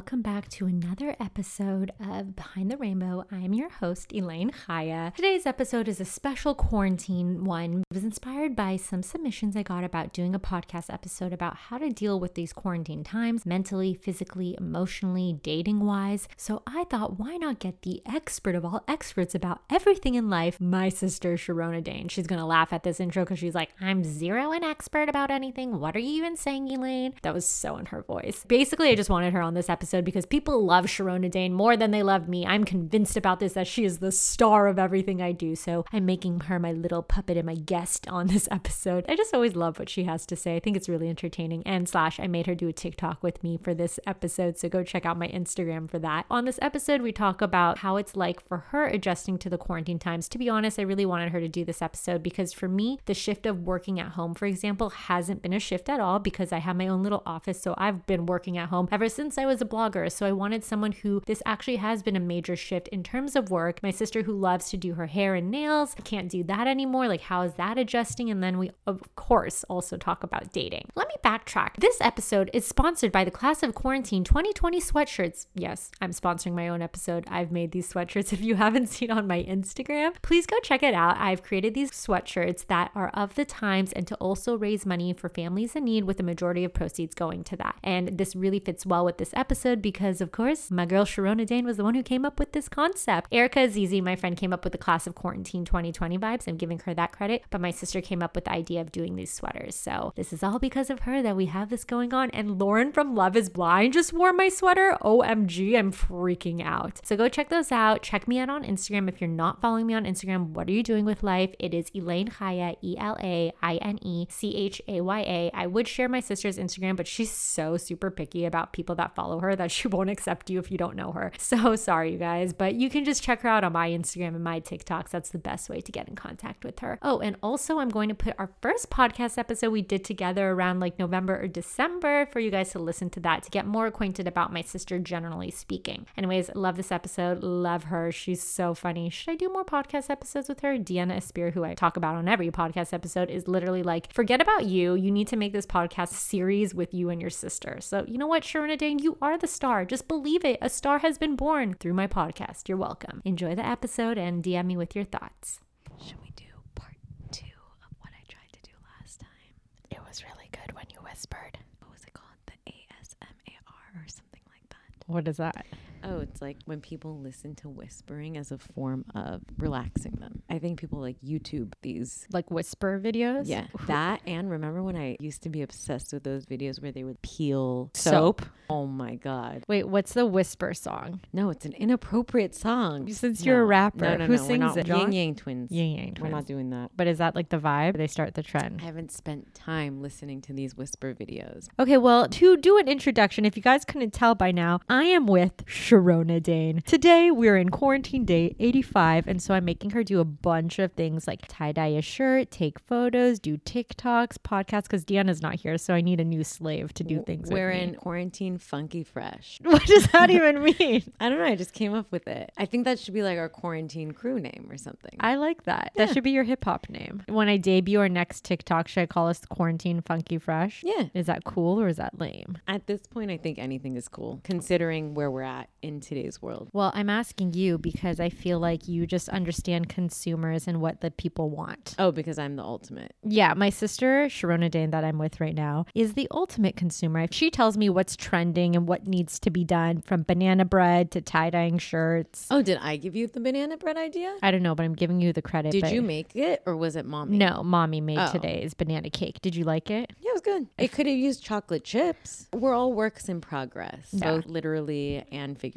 Welcome back to another episode of Behind the Rainbow. I am your host, Elaine Chaya. Today's episode is a special quarantine one. It was inspired by some submissions I got about doing a podcast episode about how to deal with these quarantine times, mentally, physically, emotionally, dating wise. So I thought, why not get the expert of all experts about everything in life, my sister, Sharona Dane. She's gonna laugh at this intro because she's like, I'm zero an expert about anything. What are you even saying, Elaine? That was so in her voice. Basically, I just wanted her on this episode because people love Sharona Dane more than they love me. I'm convinced about this that she is the star of everything I do. So I'm making her my little puppet and my guest on this episode. I just always love what she has to say. I think it's really entertaining. And slash, I made her do a TikTok with me for this episode. So go check out my Instagram for that. On this episode, we talk about how it's like for her adjusting to the quarantine times. To be honest, I really wanted her to do this episode because for me, the shift of working at home, for example, hasn't been a shift at all because I have my own little office. So I've been working at home ever since I was a So I wanted someone who this actually has been a major shift in terms of work. My sister who loves to do her hair and nails can't do that anymore. Like, how is that adjusting? And then we, of course, also talk about dating. Let me backtrack. This episode is sponsored by the Class of Quarantine 2020 sweatshirts. Yes, I'm sponsoring my own episode. I've made these sweatshirts. If you haven't seen on my Instagram, please go check it out. I've created these sweatshirts that are of the times and to also raise money for families in need with the majority of proceeds going to that. And this really fits well with this episode because, of course, my girl Sharona Dane was the one who came up with this concept. Erica Azizi, my friend, came up with the class of quarantine 2020 vibes. I'm giving her that credit, but my sister came up with the idea of doing these sweaters. So this is all because of her that we have this going on. And Lauren from Love is Blind just wore my sweater. OMG, I'm freaking out. So go check those out. Check me out on Instagram. If you're not following me on Instagram, what are you doing with life? It is Elaine Chaya, E L A I N E C H A Y A. I would share my sister's Instagram, but she's so super picky about people that follow her that she won't accept you if you don't know her. So sorry, you guys, but you can just check her out on my Instagram and my TikToks. That's the best way to get in contact with her. Oh, and also, I'm going to put our first podcast episode we did together around like November or December for you guys to listen to that to get more acquainted about my sister, generally speaking. Anyways, love this episode. Love her. She's so funny. Should I do more podcast episodes with her? Deanna Espir, who I talk about on every podcast episode, is literally like, forget about you. You need to make this podcast series with you and your sister. So, you know what, Sharona Dane, you are the star. Just believe it. A star has been born through my podcast. You're welcome. Enjoy the episode and DM me with your thoughts. Should we do part two of what I tried to do last time? It was really good when you whispered. What was it called? The ASMAR or something like that. What is that? Oh, it's like when people listen to whispering as a form of relaxing them. I think people like YouTube these. Like whisper videos? Yeah, that and remember when I used to be obsessed with those videos where they would peel Soap? Oh my god! Wait, what's the whisper song? No, it's an inappropriate song. Since you're a rapper, no, no, who no, sings it? Yin Yang Twins. Yin Yang Twins. We're not doing that. But is that like the vibe? They start the trend. I haven't spent time listening to these whisper videos. Okay, well, to do an introduction, if you guys couldn't tell by now, I am with Sharona Dane. Today, we're in quarantine day 85, and so I'm making her do a bunch of things like tie dye a shirt, take photos, do TikToks, podcasts, because Deanna's not here, so I need a new slave to do things with. We're in quarantine funky fresh. What does that even mean? I don't know. I just came up with it. I think that should be like our quarantine crew name or something. I like that. That should be your hip hop name. When I debut our next TikTok, should I call us Quarantine Funky Fresh? yeah. Is that cool or is that lame? At this point, I think anything is cool, considering where we're at in today's world. Well, I'm asking you because I feel like you just understand consumers and what the people want. Oh, because I'm the ultimate. Yeah, my sister, Sharona Dane, that I'm with right now, is the ultimate consumer. If she tells me what's trending and what needs to be done from banana bread to tie dyeing shirts. Oh, did I give you the banana bread idea? I don't know, but I'm giving you the credit. Did you make it or was it mommy? No, mommy made Oh. today's banana cake. Did you like it? Yeah, it was good. It could have used chocolate chips. We're all works in progress, Yeah. both literally and figuratively.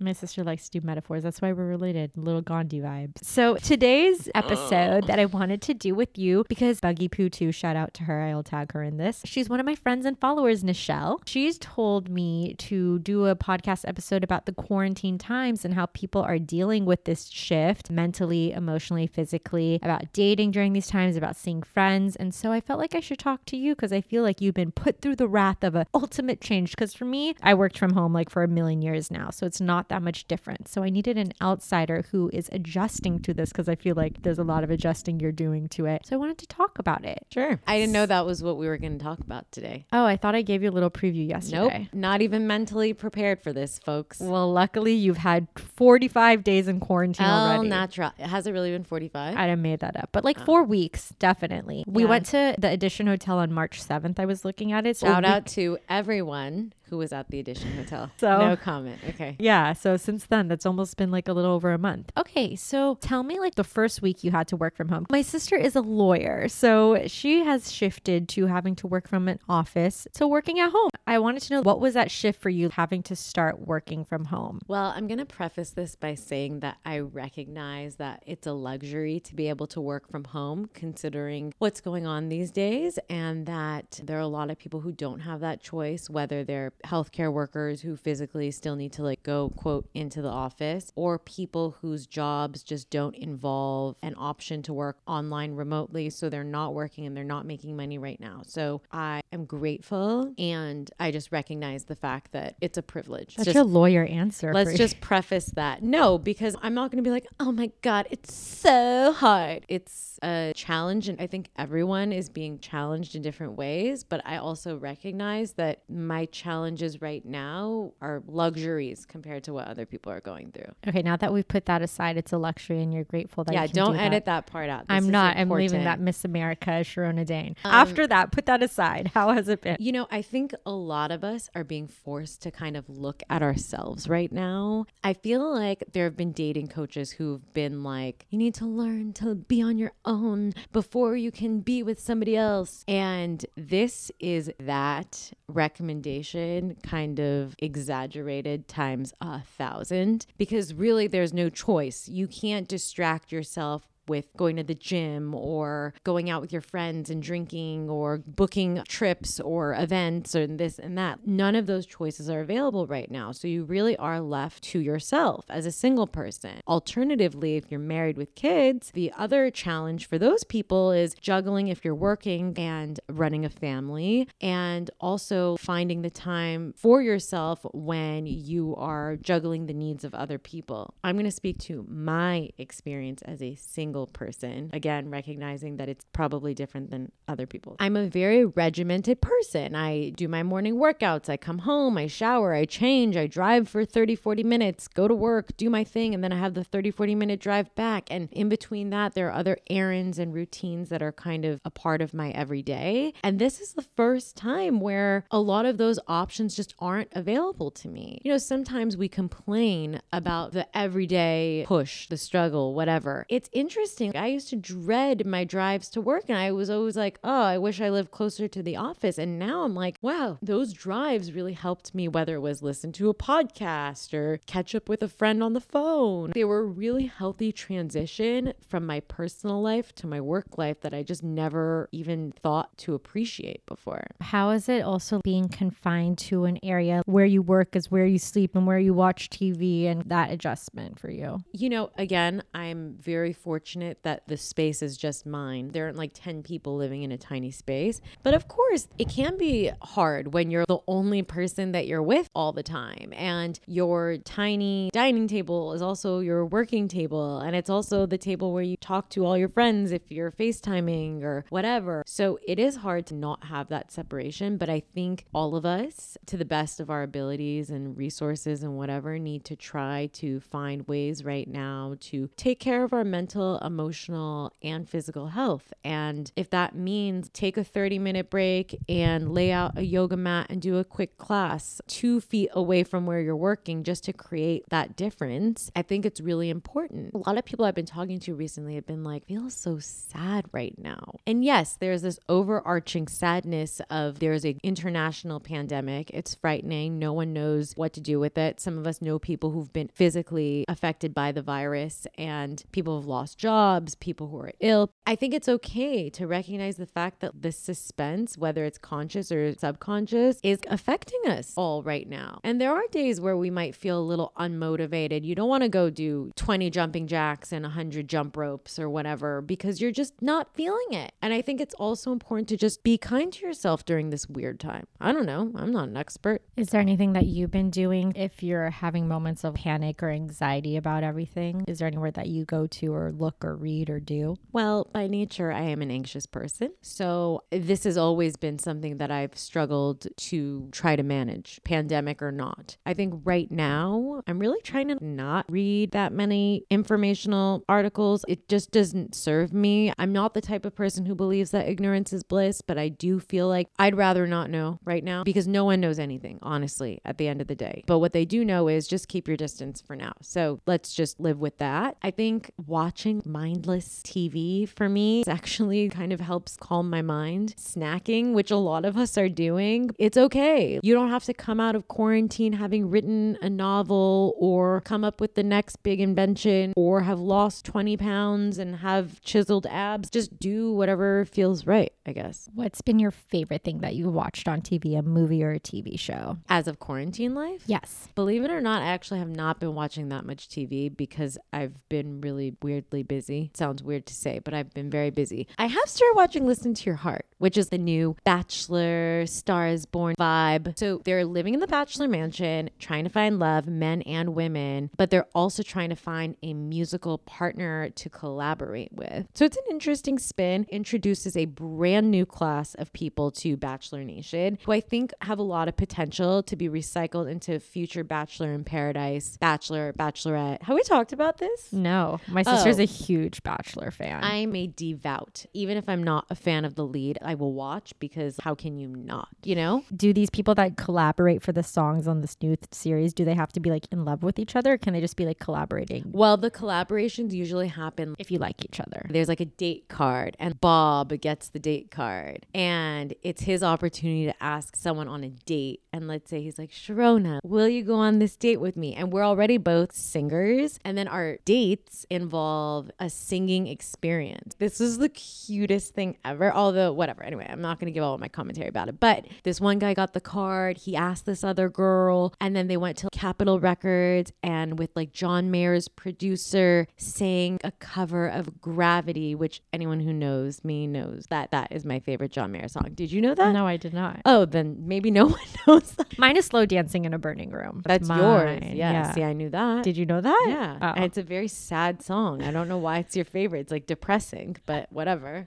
My sister likes to do metaphors. That's why we're related. Little Gandhi vibes. So today's mm. episode that I wanted to do with you, because Buggy Poo too, shout out to her. I'll tag her in this. She's one of my friends and followers, Nichelle. She's told me to do a podcast episode about the quarantine times and how people are dealing with this shift mentally, emotionally, physically, about dating during these times, about seeing friends. And so I felt like I should talk to you because I feel like you've been put through the wrath of an ultimate change. Because for me, I worked from home like for a million years now. Now. So it's not that much different. So I needed an outsider who is adjusting to this because I feel like there's a lot of adjusting you're doing to it. So I wanted to talk about it. Sure. I didn't know that was what we were going to talk about today. Oh, I thought I gave you a little preview yesterday. Nope. Not even mentally prepared for this, folks. Well, luckily you've had 45 days in quarantine El already. natural. Has it really been 45? I made that up, but like oh. four weeks, definitely. We Yeah. went to the Edition Hotel on March 7th. I was looking at it. So Shout out to everyone who was at the Edition Hotel. So- no comment. Okay. Yeah, so since then, that's almost been like a little over a month. Okay, so tell me like the first week you had to work from home. My sister is a lawyer, so she has shifted to having to work from an office to working at home. I wanted to know what was that shift for you having to start working from home? Well, I'm going to preface this by saying that I recognize that it's a luxury to be able to work from home, considering what's going on these days, and that there are a lot of people who don't have that choice, whether they're healthcare workers who physically still need to like go, quote, into the office, or people whose jobs just don't involve an option to work online remotely. So they're not working and they're not making money right now. So I am grateful and I just recognize the fact that it's a privilege. Such Just- a lawyer answer. Let's just preface that. No, because I'm not going to be like, oh my God, it's so hard. It's a challenge. And I think everyone is being challenged in different ways. But I also recognize that my challenges right now are luxuries compared to what other people are going through. Okay, now that we've put that aside, it's a luxury and you're grateful that yeah, you can don't do edit that. that, part out. This I'm not. I'm leaving that Miss America Sharona Dane. Um, After that, put that aside. How has it been? You know, I think a lot of us are being forced to kind of look at ourselves right now. I feel like there have been dating coaches who've been like, you need to learn to be on your own before you can be with somebody else. And this is that recommendation kind of exaggerated times a thousand because really there's no choice. You can't distract yourself with going to the gym or going out with your friends and drinking or booking trips or events and this and that. None of those choices are available right now. So you really are left to yourself as a single person. Alternatively, if you're married with kids, the other challenge for those people is juggling if you're working and running a family and also finding the time for yourself when you are juggling the needs of other people. I'm going to speak to my experience as a single person. Again, recognizing that it's probably different than other people. I'm a very regimented person. I do my morning workouts. I come home, I shower, I change, I drive for 30, 40 minutes, go to work, do my thing, and then I have the 30, 40 minute drive back. And in between that, there are other errands and routines that are kind of a part of my everyday. And this is the first time where a lot of those options just aren't available to me. You know, sometimes we complain about the everyday push, the struggle, whatever. It's interesting. I used to dread my drives to work and I was always like, oh, I wish I lived closer to the office. And now I'm like, wow, those drives really helped me, whether it was listen to a podcast or catch up with a friend on the phone. They were a really healthy transition from my personal life to my work life that I just never even thought to appreciate before. How is it also being confined to an area where you work is where you sleep and where you watch TV and that adjustment for you? You know, again, I'm very fortunate that the space is just mine. There aren't like 10 people living in a tiny space. But of course, it can be hard when you're the only person that you're with all the time. And your tiny dining table is also your working table. And it's also the table where you talk to all your friends if you're FaceTiming or whatever. So it is hard to not have that separation. But I think all of us, to the best of our abilities and resources and whatever, need to try to find ways right now to take care of our mental, emotional, and physical health. And if that means take a 30 minute break and lay out a yoga mat and do a quick class two feet away from where you're working just to create that difference, I think it's really important. A lot of people I've been talking to recently have been like, feel so sad right now. And yes, there's this overarching sadness of there's a international pandemic. It's frightening. No one knows what to do with it. Some of us know people who've been physically affected by the virus and people have lost jobs jobs, people who are ill. I think it's okay to recognize the fact that the suspense, whether it's conscious or subconscious, is affecting us all right now. And there are days where we might feel a little unmotivated. You don't want to go do 20 jumping jacks and 100 jump ropes or whatever because you're just not feeling it. And I think it's also important to just be kind to yourself during this weird time. I don't know. I'm not an expert. Is there anything that you've been doing if you're having moments of panic or anxiety about everything? Is there anywhere that you go to or look or read or do? Well, by nature, I am an anxious person. So this has always been something that I've struggled to try to manage, pandemic or not. I think right now, I'm really trying to not read that many informational articles. It just doesn't serve me. I'm not the type of person who believes that ignorance is bliss, but I do feel like I'd rather not know right now because no one knows anything, honestly, at the end of the day. But what they do know is just keep your distance for now. So let's just live with that. I think watching mindless TV for me actually kind of helps calm my mind. Snacking, which a lot of us are doing, it's okay. You don't have to come out of quarantine having written a novel or come up with the next big invention or have lost 20 pounds and have chiseled abs. Just do whatever feels right, I guess. What's been your favorite thing that you watched on TV, a movie or a TV show? As of quarantine life? Yes. Believe it or not, I actually have not been watching that much TV because I've been really weirdly busy. Sounds weird to say, but I've been very busy. I have started watching Listen to Your Heart, which is the new Bachelor, Stars Born vibe. So they're living in the Bachelor Mansion, trying to find love, men and women, but they're also trying to find a musical partner to collaborate with. So it's an interesting spin, introduces a brand new class of people to Bachelor Nation who I think have a lot of potential to be recycled into future Bachelor in Paradise, Bachelor, Bachelorette. Have we talked about this? No. My sister's Oh. a huge Bachelor fan. I'm a devout. Even if I'm not a fan of the lead, I will watch because how can you not? You know? do these people that collaborate for the songs on this new th- series do they have to be like in love with each other or can they just be like collaborating Well, the collaborations usually happen. if you like each other There's like a date card, and Bob gets the date card, and it's his opportunity to ask someone on a date. And let's say he's like, Sharona, will you go on this date with me? And we're already both singers, and then our dates involve a singing experience. This is the cutest thing ever. Although, whatever. Anyway, I'm not going to give all my commentary about it. But this one guy got the card. He asked this other girl, and then they went to Capitol Records, and with like John Mayer's producer, sang a cover of Gravity, which anyone who knows me knows that that is my favorite John Mayer song. Did you know that? no i did not Oh, then maybe no one knows that. mine is slow dancing in a burning room That's yours. mine, Yeah. See, I knew that. did you know that yeah. Oh. And it's a very sad song. I don't know why it's your favorite. It's like depressing, but whatever.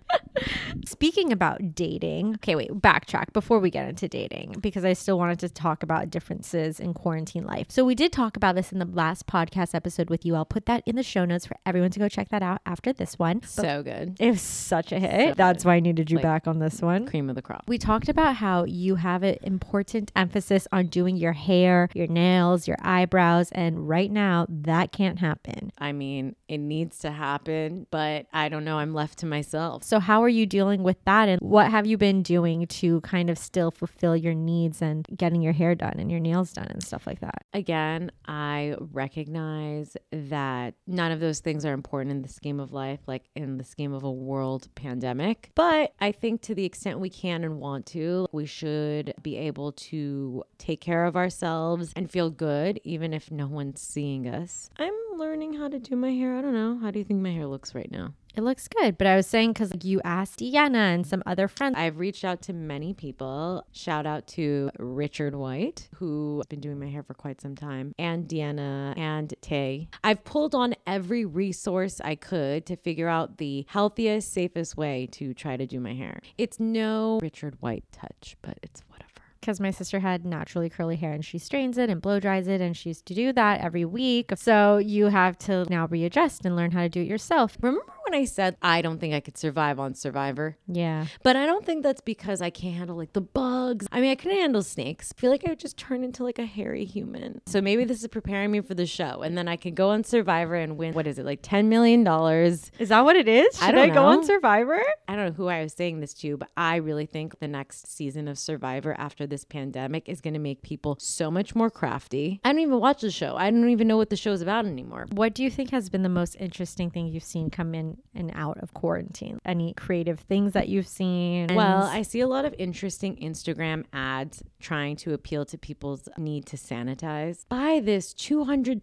Speaking about dating, okay, wait, backtrack before we get into dating because I still wanted to talk about differences in quarantine life. So, we did talk about this in the last podcast episode with you. I'll put that in the show notes for everyone to go check that out after this one. But So good. it was such a hit. So That's why I needed you Like- back on this one. Cream of the crop. We talked about how you have an important emphasis on doing your hair, your nails, your eyebrows, and right now that can't happen. I mean, it needs to happen, but I don't know. I'm left to myself. So, are you dealing with that? And what have you been doing to kind of still fulfill your needs and getting your hair done and your nails done and stuff like that? Again, I recognize that none of those things are important in the scheme of life, like in the scheme of a world pandemic. But I think to the extent we can and want to, we should be able to take care of ourselves and feel good, even if no one's seeing us. I'm learning how to do my hair. I don't know. How do you think my hair looks right now? It looks good, but I was saying because like, you asked Deanna and some other friends. I've reached out to many people. Shout out to Richard White, who's been doing my hair for quite some time, and Deanna and Tay. I've pulled on every resource I could to figure out the healthiest, safest way to try to do my hair. It's no Richard White touch, but it's. Because my sister had naturally curly hair and she strains it and blow dries it and she used to do that every week. So you have to now readjust and learn how to do it yourself. Remember when I said I don't think I could survive on Survivor? Yeah. But I don't think that's because I can't handle like the bugs. I mean, I couldn't handle snakes. I feel like I would just turn into like a hairy human. So maybe this is preparing me for the show. And then I can go on Survivor and win, what is it, like $10 million? Is that what it is? I Should don't I go on. Survivor? I don't know who I was saying this to, but I really think the next season of Survivor after this pandemic is going to make people so much more crafty. I don't even watch the show. I don't even know what the show's about anymore. What do you think has been the most interesting thing you've seen come in in and out of quarantine? Any creative things that you've seen? Well, I see a lot of interesting Instagram ads trying to appeal to people's need to sanitize. Buy this $200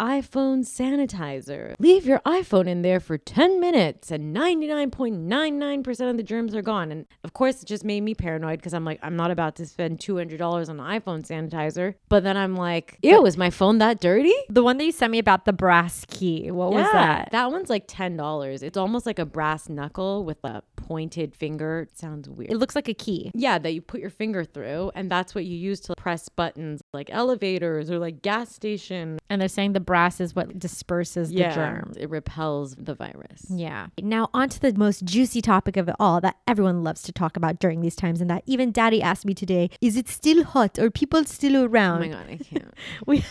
iPhone sanitizer. Leave your iPhone in there for 10 minutes and 99.99% of the germs are gone. And of course, it just made me paranoid because I'm like, I'm not about to spend $200 on an iPhone sanitizer. But then I'm like, ew, was my phone that dirty? the one that you sent me about the brass key, what was that? That one's like $10. It's almost like a brass knuckle with a pointed finger. It sounds weird. It looks like a key. Yeah, that you put your finger through, and that's what you use to press buttons like elevators or like gas station. And they're saying the brass is what disperses the germs. it repels the virus. Yeah. Now, on to the most juicy topic of it all that everyone loves to talk about during these times, and that even daddy asked me today is it still hot? Are people still around? Oh my god, I can't. we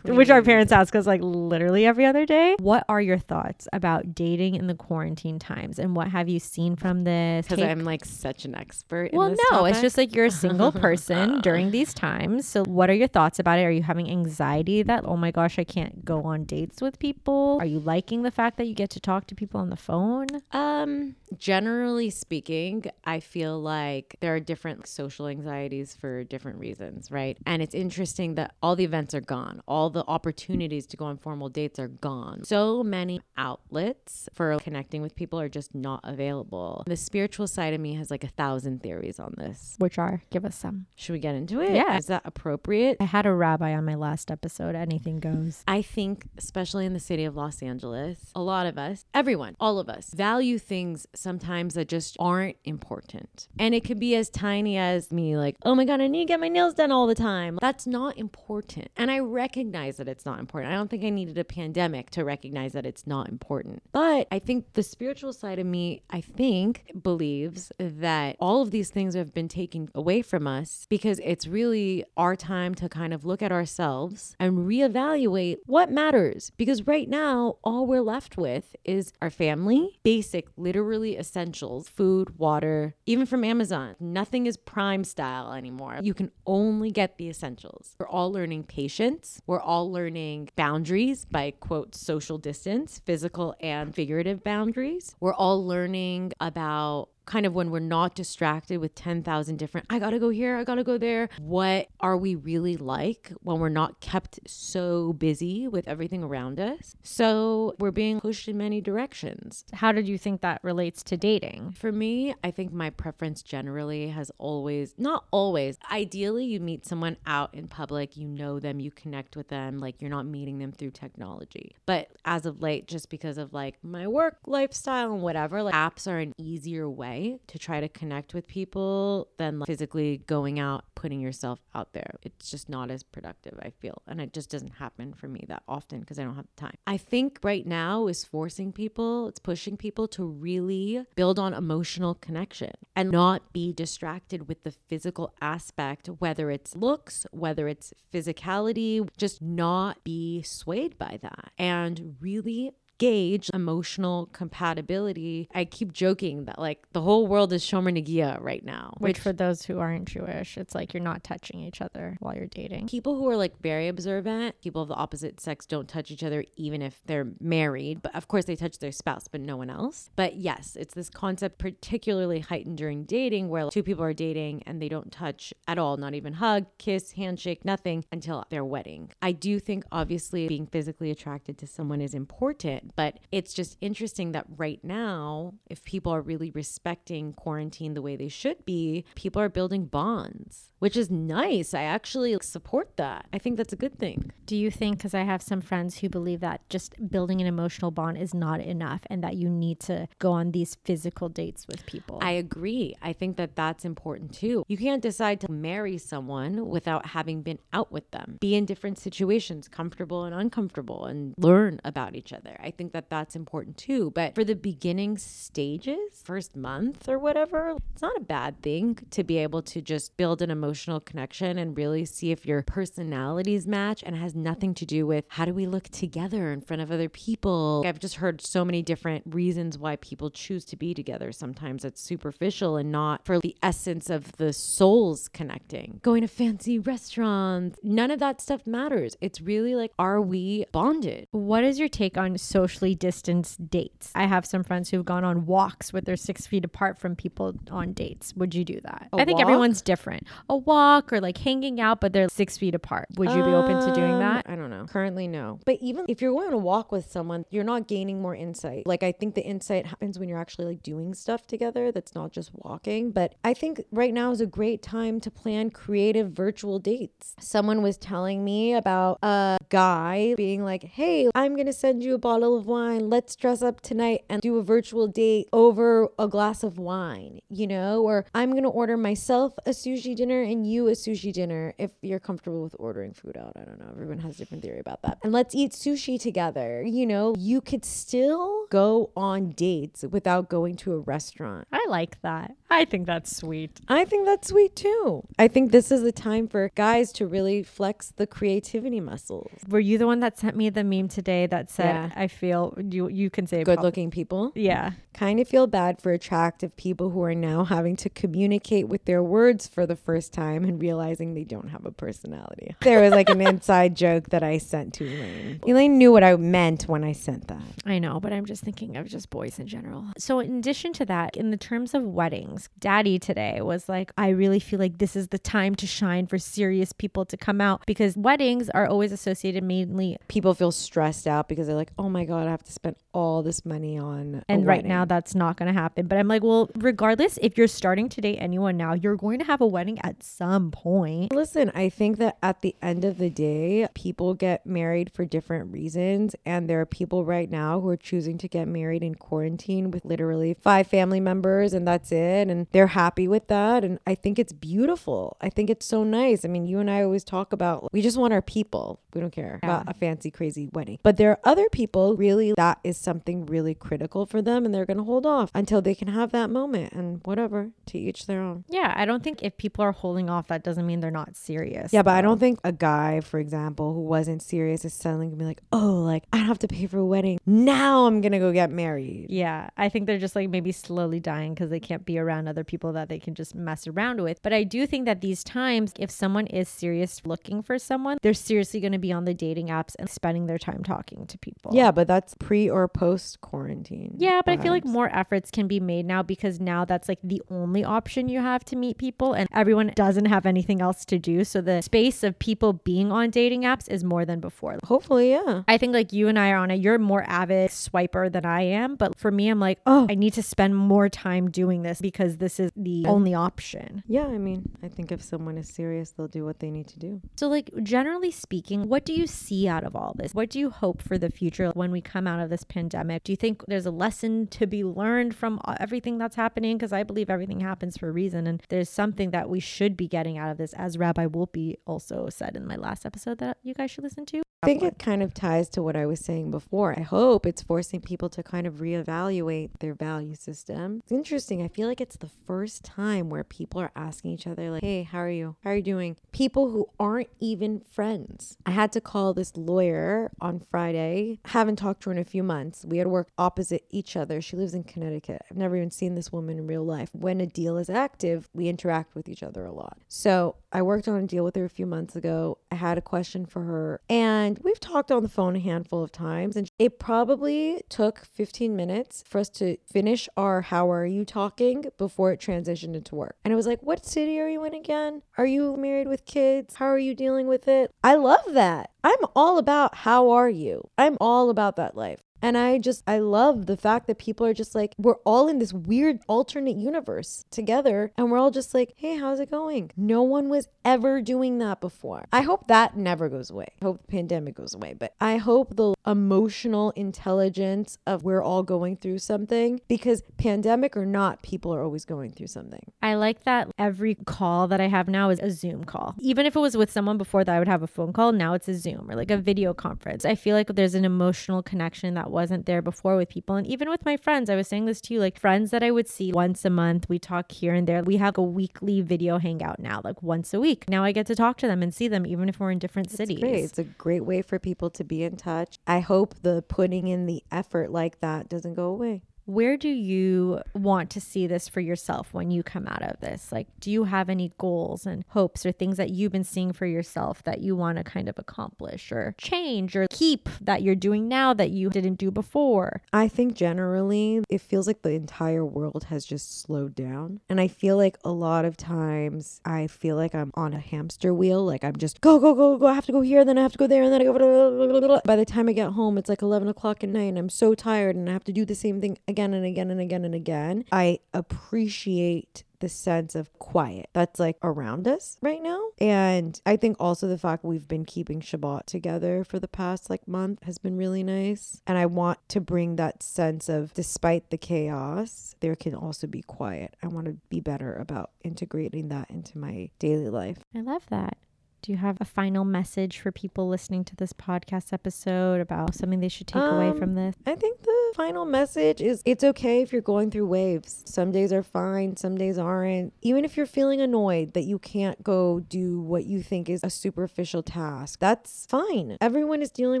to, which our parents ask us like literally every other day. What are your thoughts about dating in the quarantine times and what have you seen from this? Because I'm like such an expert. In well, no, it's just like you're a single person during these times. So, what are your thoughts about it? Are you having anxiety that, oh my gosh, I can't go on dates with people? Are you liking the fact that you get to talk to people on the phone? Um, generally speaking, I feel like there are different social anxieties for different reasons, right? And it's interesting that all the events are gone. All the opportunities to go on formal dates are gone. So many outlets for connecting with people are just not available. The spiritual side of me has like a thousand theories on this. Which are, give us some. Should we get into it? Yeah. Is that appropriate? I had a rabbi on my last episode. Anything goes. I think, especially in the city of Los Angeles, a lot of us, everyone, all of us, value things sometimes that just aren't important. And it could be as tiny as me, like, oh my God, I need to get my nails done all the time. That's not important. And I recognize that it's not important. I don't think I needed a pandemic to recognize that it's not important. But I think the spiritual side of me, I think, believes that all of these things have been taken away from us because it's really our time to kind of look at ourselves and reevaluate what matters. Because right now, all we're left with is our family, basic, literally essentials, food, water, even from Amazon. Nothing is prime style anymore. You can only get the essentials. We're all learning patience. We're all learning boundaries by quote social distance, physical and figurative boundaries. We're all learning about kind of when we're not distracted with 10,000 different, I gotta go here, I gotta go there. What are we really like when we're not kept so busy with everything around us? So we're being pushed in many directions. How did you think that relates to dating? For me, I think my preference generally has always, not always, ideally, you meet someone out in public, you know them, you connect with them, like you're not meeting them through technology. But as of late, just because of like my work lifestyle and whatever, like apps are an easier way to try to connect with people than like, physically going out, putting yourself out there. It's just not as productive, I feel. And it just doesn't happen for me that often because I don't have the time. I think right now is forcing people, it's pushing people to really build on emotional connection and not be distracted with the physical aspect, whether it's looks, whether it's physicality, just not be swayed by that and really gauge emotional compatibility. I keep joking that like the whole world is Shomer Negiah right now. Which, for those who aren't Jewish, it's like you're not touching each other while you're dating. people who are like very observant, people of the opposite sex don't touch each other even if they're married. But of course they touch their spouse, but no one else. But yes, it's this concept particularly heightened during dating where two people are dating and they don't touch at all, not even hug, kiss, handshake, nothing until their wedding. I do think obviously being physically attracted to someone is important, but it's just interesting that right now, if people are really respecting quarantine the way they should be, people are building bonds, which is nice. I actually support that. I think that's a good thing. Do you think, because I have some friends who believe that just building an emotional bond is not enough and that you need to go on these physical dates with people? I agree. I think that that's important too. You can't decide to marry someone without having been out with them, be in different situations, comfortable and uncomfortable, and learn about each other. I think that that's important too. But for the beginning stages, first month or whatever, it's not a bad thing to be able to just build an emotional connection and really see if your personalities match and has nothing to do with how do we look together in front of other people. I've just heard so many different reasons why people choose to be together. Sometimes it's superficial and not for the essence of the souls connecting. Going to fancy restaurants, none of that stuff matters. It's really like, are we bonded? what is your take on social socially distanced dates. I have some friends who've gone on walks with their six feet apart from people on dates. Would you do that? A I think walk? everyone's different. A walk or like hanging out, but they're six feet apart. Would you be open to doing Um, that? I don't know. Currently, no. But even if you're going to walk with someone, you're not gaining more insight. Like I think the insight happens when you're actually like doing stuff together. That's not just walking. But I think right now is a great time to plan creative virtual dates. Someone was telling me about a guy being like, "Hey, I'm gonna send you a bottle of wine. Let's dress up tonight and do a virtual date over a glass of wine." You know, or I'm gonna order myself a sushi dinner and you a sushi dinner if you're comfortable with ordering food out. I don't know. Everyone has a different theory about that. And let's eat sushi together. You know, you could still go on dates without going to a restaurant. I like that. I think that's sweet. I think that's sweet too. I think this is the time for guys to really flex the creativity muscles. Were you the one that sent me the meme today that said, Yeah. I feel you you can say good-looking people. Yeah. Kind of feel bad for attractive people who are now having to communicate with their words for the first time and realizing they don't have a personality. There was like an inside joke that I sent to Elaine. Elaine knew what I meant when I sent that. I know, but I'm just thinking of just boys in general. So, in addition to that, in the terms of weddings, daddy today was like, I really feel like this is the time to shine for serious people to come out because weddings are always associated mainly. People feel stressed out because they're like, oh my God, I have to spend all this money on. And right wedding." now, that's not going to happen. But I'm like, well, regardless, if you're starting to date anyone now, you're going to have a wedding at some point. Listen, I think that at the end of the day, people get married for different reasons. And there are people right now who are choosing to get married in quarantine with literally five family members and that's it. And they're happy with that. And I think it's beautiful. I think it's so nice. I mean, you and I always talk about we just want our people. We don't care about a fancy, crazy wedding. But there are other people really that is something really critical for them and they're going to hold off until they can have that moment. And whatever, to each their own. Yeah, I don't think if people are holding off, that doesn't mean they're not serious. Yeah, but I don't think a guy, for example, who wasn't serious is suddenly gonna be like, oh, like I don't have to pay for a wedding. Now I'm gonna go get married. Yeah, I think they're just like maybe slowly dying because they can't be around other people that they can just mess around with. But I do think that these times, if someone is serious looking for someone, they're seriously going to be on the dating apps and spending their time talking to people. Yeah, but that's pre or post quarantine. Yeah, but I feel like more efforts can be made now because now that's like the only option you have to meet people and everyone doesn't have anything else to do. So the space of people being on dating apps is more than before. Hopefully, yeah. I think like you and I are on it. You're more avid swiper than I am, but for me, I'm like, oh, I need to spend more time doing this because this is the only option. Yeah, I mean, I think if someone is serious, they'll do what they need to do. So, like, generally speaking, what do you see out of all this? What do you hope for the future when we come out of this pandemic? Do you think there's a lesson to be learned from everything that's happening? Because I believe everything happens for a reason, and there's something that we should be getting out of this, as Rabbi Wolpe also said in my last episode that you guys should listen to. I think it kind of ties to what I was saying before. I hope it's forcing people to kind of reevaluate their value system. It's interesting. I feel like it's the first time where people are asking each other, like, hey, how are you? How are you doing? People who aren't even friends. I had to call this lawyer on Friday. Haven't talked to her in a few months. We had worked opposite each other. She lives in Connecticut. I've never even seen this woman in real life. When a deal is active, we interact with each other a lot. So I worked on a deal with her a few months ago. I had a question for her, and we've talked on the phone a handful of times. And it probably took 15 minutes for us to finish our how are you talking before it transitioned into work. And it was like, what city are you in again? Are you married with kids? How are you dealing with it? I love that. I'm all about how are you? I'm all about that life. And I just, I love the fact that people are just like, we're all in this weird alternate universe together. And we're all just like, hey, how's it going? No one was ever doing that before. I hope that never goes away. I hope the pandemic goes away. But I hope the emotional intelligence of we're all going through something because pandemic or not, people are always going through something. I like that every call that I have now is a Zoom call. Even if it was with someone before that I would have a phone call, now it's a Zoom or like a video conference. I feel like there's an emotional connection that wasn't there before with people. And even with my friends, I was saying this to you like friends that I would see once a month, we talk here and there. We have a weekly video hangout now, like once a week. Now I get to talk to them and see them, even if we're in different cities. Great. It's a great way for people to be in touch. I hope the putting in the effort like that doesn't go away. Where do you want to see this for yourself when you come out of this? Like, do you have any goals and hopes or things that you've been seeing for yourself that you want to kind of accomplish or change or keep that you're doing now that you didn't do before? I think generally it feels like the entire world has just slowed down. And I feel like a lot of times I feel like I'm on a hamster wheel. Like I'm just go, go, go, go. I have to go here, then I have to go there, and then I go. Blah, blah, blah, By the time I get home, it's like 11 o'clock at night and I'm so tired and I have to do the same thing again and again and again and again. I appreciate the sense of quiet that's like around us right now. And I think also the fact we've been keeping Shabbat together for the past like month has been really nice. And I want to bring that sense of despite the chaos, there can also be quiet. I want to be better about integrating that into my daily life. I love that. Do you have a final message for people listening to this podcast episode about something they should take um, away from this? I think the final message is it's okay if you're going through waves. Some days are fine, some days aren't. Even if you're feeling annoyed that you can't go do what you think is a superficial task, that's fine. Everyone is dealing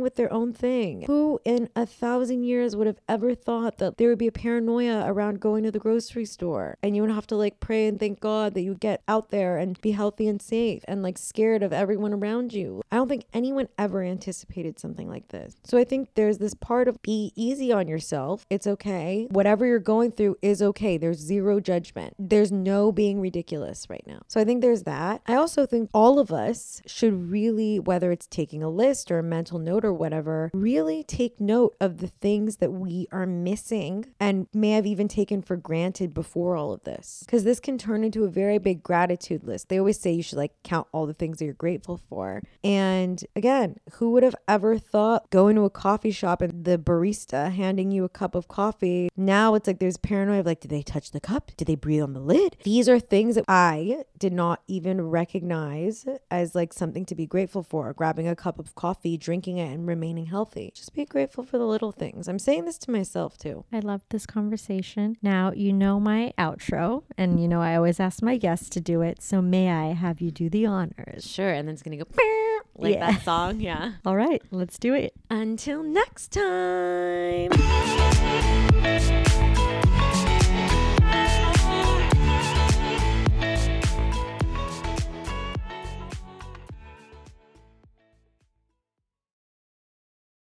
with their own thing. Who in a thousand years would have ever thought that there would be a paranoia around going to the grocery store and you would have to like pray and thank God that you get out there and be healthy and safe and like scared of everyone around you. I don't think anyone ever anticipated something like this. So I think there's this part of be easy on yourself. It's okay. Whatever you're going through is okay. There's zero judgment. There's no being ridiculous right now. So I think there's that. I also think all of us should really, whether it's taking a list or a mental note or whatever, really take note of the things that we are missing and may have even taken for granted before all of this. Because this can turn into a very big gratitude list. They always say you should like count all the things that you're grateful for. And again, who would have ever thought going to a coffee shop and the barista handing you a cup of coffee? Now it's like there's paranoia of like, did they touch the cup? Did they breathe on the lid? These are things that I did not even recognize as like something to be grateful for. Grabbing a cup of coffee, drinking it, and remaining healthy. Just be grateful for the little things. I'm saying this to myself too. I love this conversation. Now, you know my outro, and you know I always ask my guests to do it. So may I have you do the honors? Sure and then it's gonna go like yeah. that song. Yeah. All right, let's do it. Until next time.